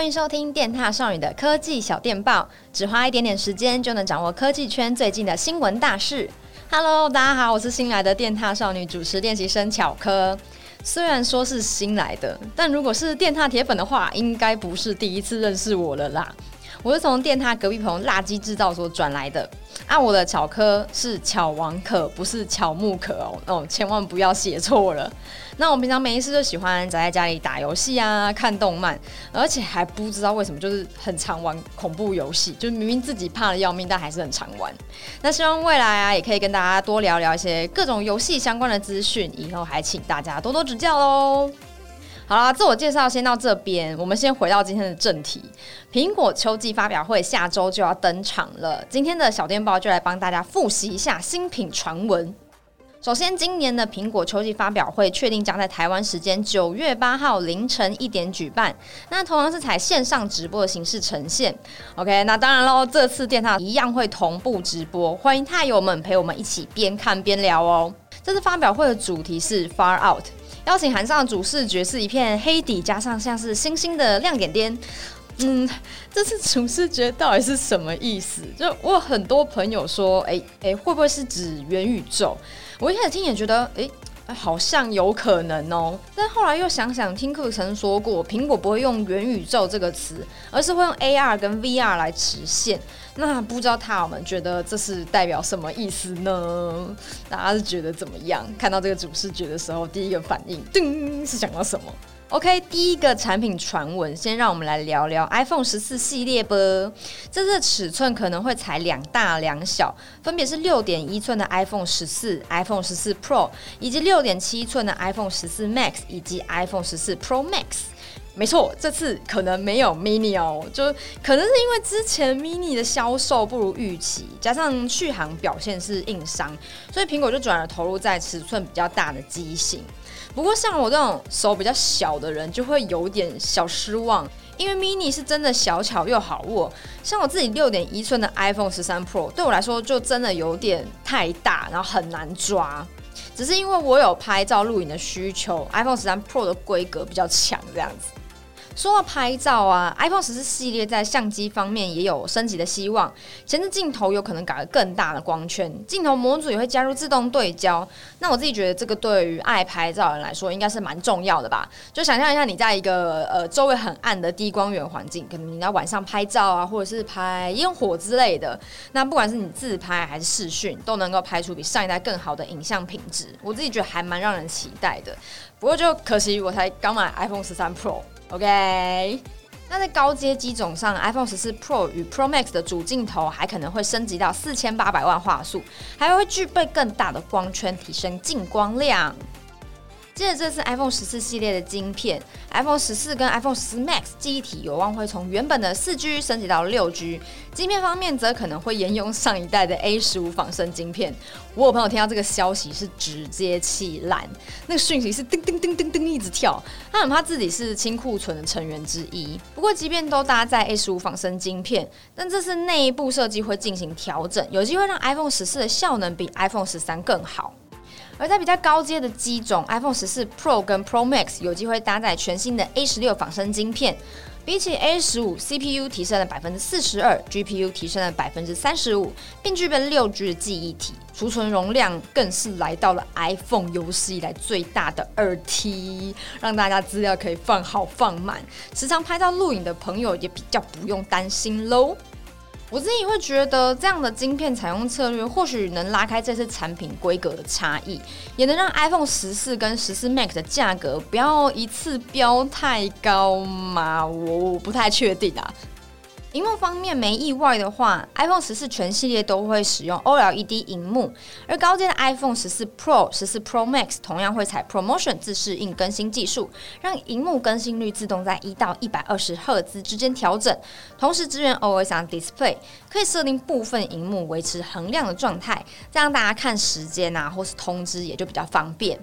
欢迎收听电踏少女的科技小电报，只花一点点时间就能掌握科技圈最近的新闻大事。Hello，大家好，我是新来的电踏少女主持练习生巧科。虽然说是新来的，但如果是电踏铁粉的话，应该不是第一次认识我了啦。我是从电他隔壁棚垃圾制造所转来的啊，我的巧科是巧王可，不是巧木可哦哦，千万不要写错了。那我平常没事就喜欢宅在家里打游戏啊，看动漫，而且还不知道为什么就是很常玩恐怖游戏，就明明自己怕得要命，但还是很常玩。那希望未来啊，也可以跟大家多聊聊一些各种游戏相关的资讯，以后还请大家多多指教喽。好啦，自我介绍先到这边。我们先回到今天的正题，苹果秋季发表会下周就要登场了。今天的小电报就来帮大家复习一下新品传闻。首先，今年的苹果秋季发表会确定将在台湾时间九月八号凌晨一点举办。那同样是采线上直播的形式呈现。OK，那当然喽，这次电獭一样会同步直播，欢迎獭友们陪我们一起边看边聊哦。这次发表会的主题是 Far Out。邀请函上的主视觉是一片黑底，加上像是星星的亮点点。嗯，这次主视觉到底是什么意思？就我有很多朋友说，哎、哎、欸，会不会是指元宇宙？我一开始听也觉得，哎、好像有可能哦、但后来又想想，听课曾说过，苹果不会用元宇宙这个词，而是会用 AR 跟 VR 来实现。那不知道他们觉得这是代表什么意思呢？大家是觉得怎么样？看到这个主视觉的时候，第一个反应，噔，是想到什么？OK，第一个产品传闻，先让我们来聊聊 iPhone 十四系列吧。这次尺寸可能会采两大两小，分别是六点一寸的 iPhone 十四、iPhone 十四 Pro，以及六点七寸的 iPhone 十四 Max 以及 iPhone 十四 Pro Max。没错，这次可能没有 mini 哦，就可能是因为之前 mini 的销售不如预期，加上续航表现是硬伤，所以苹果就转而投入在尺寸比较大的机型。不过像我这种手比较小的人，就会有点小失望，因为 mini 是真的小巧又好握。像我自己六点一寸的 iPhone 十三 Pro，对我来说就真的有点太大，然后很难抓。只是因为我有拍照录影的需求，iPhone 十三 Pro 的规格比较强，这样子。说到拍照啊，iPhone 十四系列在相机方面也有升级的希望。前置镜头有可能改个更大的光圈，镜头模组也会加入自动对焦。那我自己觉得这个对于爱拍照的人来说应该是蛮重要的吧？就想象一下，你在一个呃周围很暗的低光源环境，可能你要晚上拍照啊，或者是拍烟火之类的。那不管是你自拍还是视讯，都能够拍出比上一代更好的影像品质。我自己觉得还蛮让人期待的。不过就可惜我才刚买 iPhone 十三 Pro。OK，那在高阶机种上，iPhone 十四 Pro 与 Pro Max 的主镜头还可能会升级到四千八百万画素，还会具备更大的光圈，提升进光量。接着这次 iPhone 十四系列的晶片，iPhone 十四跟 iPhone 十四 Max 记忆体有望会从原本的四 G 升级到六 G。晶片方面则可能会沿用上一代的 A 十五仿生晶片。我有朋友听到这个消息是直接气烂，那个讯息是叮叮叮叮叮一直跳，他很怕自己是清库存的成员之一。不过即便都搭载 A 十五仿生晶片，但这次内部设计会进行调整，有机会让 iPhone 十四的效能比 iPhone 十三更好。而在比较高阶的机种，iPhone 十四 Pro 跟 Pro Max 有机会搭载全新的 A 十六仿生晶片，比起 A 十五，CPU 提升了百分之四十二，GPU 提升了百分之三十五，并具备六 G 的记忆体，储存容量更是来到了 iPhone 有史以来最大的二 T，让大家资料可以放好放满，时常拍照录影的朋友也比较不用担心喽。我自己会觉得，这样的晶片采用策略，或许能拉开这次产品规格的差异，也能让 iPhone 十四跟十四 Max 的价格不要一次飙太高嘛？我我不太确定啊。荧幕方面没意外的话，iPhone 十四全系列都会使用 OLED 荧幕，而高阶的 iPhone 十四 Pro、十四 Pro Max 同样会采 ProMotion 自适应更新技术，让荧幕更新率自动在一到一百二十赫兹之间调整，同时支援 Always On Display，可以设定部分荧幕维持恒亮的状态，这样大家看时间啊或是通知也就比较方便。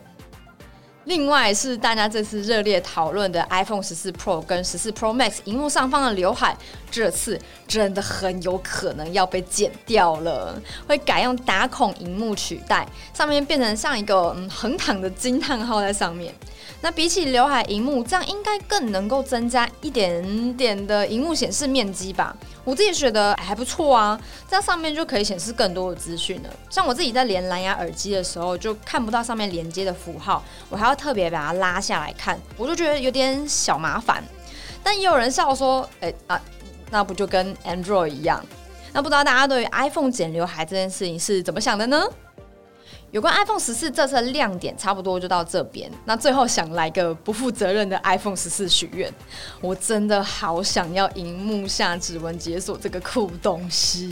另外是大家这次热烈讨论的 iPhone 十四 Pro 跟十四 Pro Max 荧幕上方的刘海，这次真的很有可能要被剪掉了，会改用打孔荧幕取代，上面变成像一个嗯横躺的惊叹号在上面。那比起刘海荧幕，这样应该更能够增加一点点的荧幕显示面积吧？我自己觉得还不错啊，这样上面就可以显示更多的资讯了。像我自己在连蓝牙耳机的时候，就看不到上面连接的符号，我还要特别把它拉下来看，我就觉得有点小麻烦。但也有人笑说：“哎、啊，那不就跟 Android 一样？”那不知道大家对于 iPhone 剪刘海这件事情是怎么想的呢？有关 iPhone 十四这次的亮点，差不多就到这边。那最后想来个不负责任的 iPhone 十四许愿，我真的好想要荧幕下指纹解锁这个酷东西，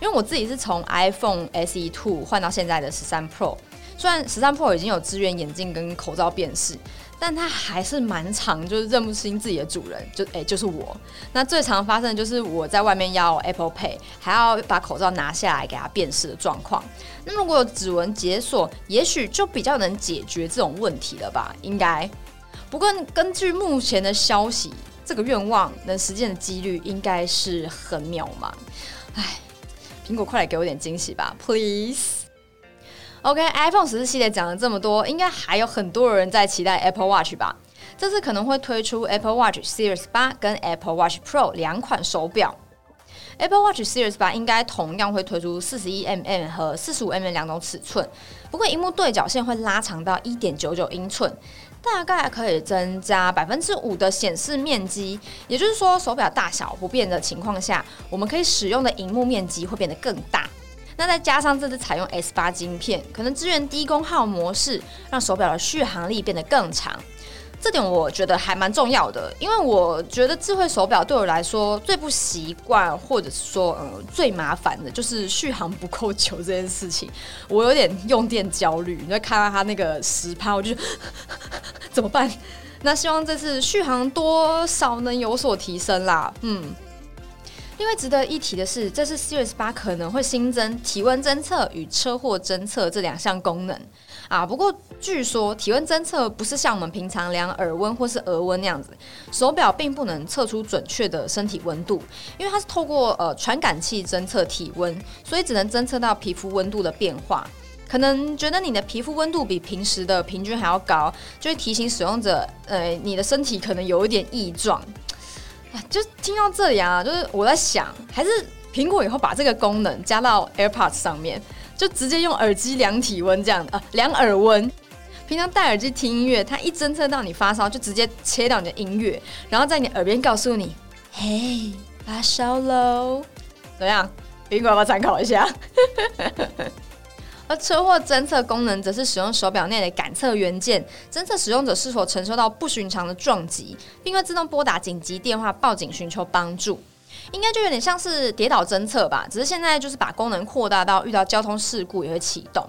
因为我自己是从 iPhone SE Two 换到现在的十三 Pro，虽然十三 Pro 已经有支援眼镜跟口罩辨识。但它还是蛮常，就是认不清自己的主人，就哎、就是我。那最常发生的就是我在外面要 Apple Pay，还要把口罩拿下来给它辨识的状况。那如果有指纹解锁，也许就比较能解决这种问题了吧？应该。不过根据目前的消息，这个愿望能实现的几率应该是很渺茫。哎，苹果快来给我点惊喜吧，Please。OK，iPhone 十四系列讲了这么多，应该还有很多人在期待 Apple Watch 吧？这次可能会推出 Apple Watch Series 八跟 Apple Watch Pro 两款手表。Apple Watch Series 八应该同样会推出四十一 mm 和四十五 mm 两种尺寸，不过荧幕对角线会拉长到一点九九英寸，大概可以增加百分之五的显示面积。也就是说，手表大小不变的情况下，我们可以使用的荧幕面积会变得更大。那再加上这次采用 S 八晶片，可能支援低功耗模式，让手表的续航力变得更长。这点我觉得还蛮重要的，因为我觉得智慧手表对我来说最不习惯，或者是说嗯最麻烦的就是续航不够久这件事情。我有点用电焦虑，你就看到它那个十趴，我就 怎么办？那希望这次续航多少能有所提升啦。嗯。另外值得一提的是，这次 Series 八可能会新增体温侦测与车祸侦测这两项功能啊。不过据说体温侦测不是像我们平常量耳温或是额温那样子，手表并不能测出准确的身体温度，因为它是透过呃传感器侦测体温，所以只能侦测到皮肤温度的变化。可能觉得你的皮肤温度比平时的平均还要高，就会提醒使用者，呃，你的身体可能有一点异状。就听到这里啊，就是我在想，还是苹果以后把这个功能加到 AirPods 上面，就直接用耳机量体温这样的啊，量耳温。平常戴耳机听音乐，它一侦测到你发烧，就直接切到你的音乐，然后在你耳边告诉你：“嘿，发烧喽。”怎么样？苹果要不要参考一下？而车祸侦测功能则是使用手表内的感测元件，侦测使用者是否承受到不寻常的撞击，并会自动拨打紧急电话报警寻求帮助。应该就有点像是跌倒侦测吧，只是现在就是把功能扩大到遇到交通事故也会启动。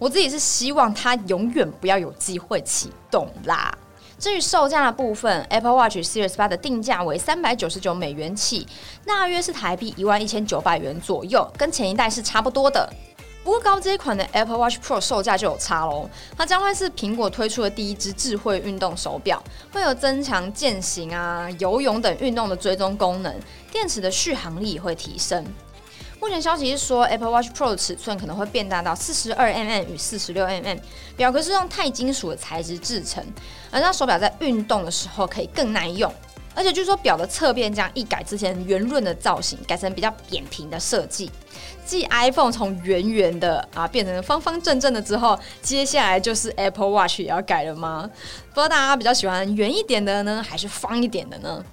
我自己是希望它永远不要有机会启动啦。至于售价的部分，Apple Watch Series 八的定价为三百九十九美元起，大约是台币一万一千九百元左右，跟前一代是差不多的。不过高阶款的 Apple Watch Pro 售价就有差喽，它将会是苹果推出的第一支智慧运动手表，会有增强健行啊、游泳等运动的追踪功能，电池的续航力也会提升。目前消息是说，Apple Watch Pro 的尺寸可能会变大到四十二 mm 与四十六 mm，表壳是用钛金属的材质制成，而让手表在运动的时候可以更耐用。而且据说表的侧边这样一改之前圆润的造型，改成比较扁平的设计。继 iPhone 从圆圆的啊变成方方正正的之后，接下来就是 Apple Watch 也要改了吗？不知道大家比较喜欢圆一点的呢，还是方一点的呢？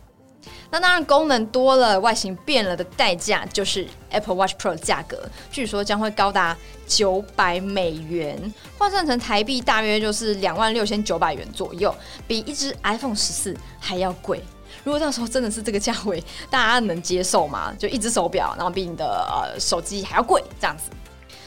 那当然，功能多了，外形变了的代价就是 Apple Watch Pro 的价格，据说将会高达九百美元，换算成台币大约就是两万六千九百元左右，比一只 iPhone 十四还要贵。如果到时候真的是这个价位，大家能接受吗？就一只手表，然后比你的呃手机还要贵这样子。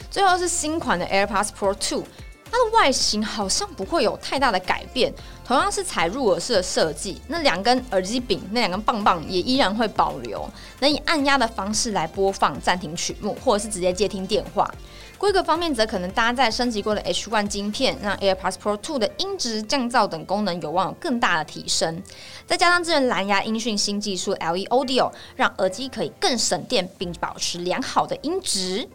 最后是新款的 AirPods Pro 2，它的外形好像不会有太大的改变，同样是采入耳式的设计。那两根耳机柄，那两根棒棒也依然会保留，能以按压的方式来播放、暂停曲目，或者是直接接听电话。规格方面则可能搭载升级过的 H1 晶片，让 AirPods Pro 2的音质降噪等功能有望有更大的提升。再加上支援蓝牙音讯新技术 LE Audio，让耳机可以更省电，并保持良好的音质。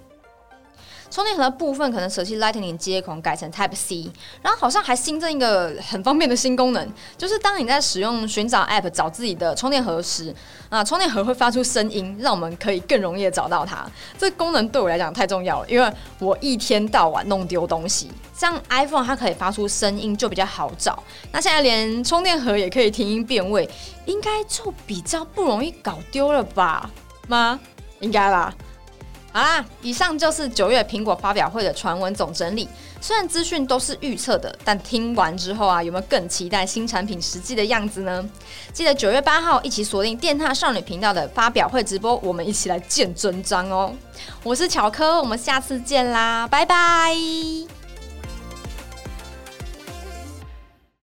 充电盒的部分可能舍弃 Lightning 接口，改成 Type C，然后好像还新增一个很方便的新功能，就是当你在使用寻找 App 找自己的充电盒时，啊，充电盒会发出声音，让我们可以更容易的找到它。这个功能对我来讲太重要了，因为我一天到晚弄丢东西，像 iPhone 它可以发出声音就比较好找，那现在连充电盒也可以听音辨位，应该就比较不容易搞丢了吧？吗？应该啦。好啦，以上就是九月苹果发表会的传闻总整理。虽然资讯都是预测的，但听完之后啊，有没有更期待新产品实际的样子呢？记得九月八号一起锁定电踏少女频道的发表会直播，我们一起来见真章哦。我是巧科，我们下次见啦，拜拜。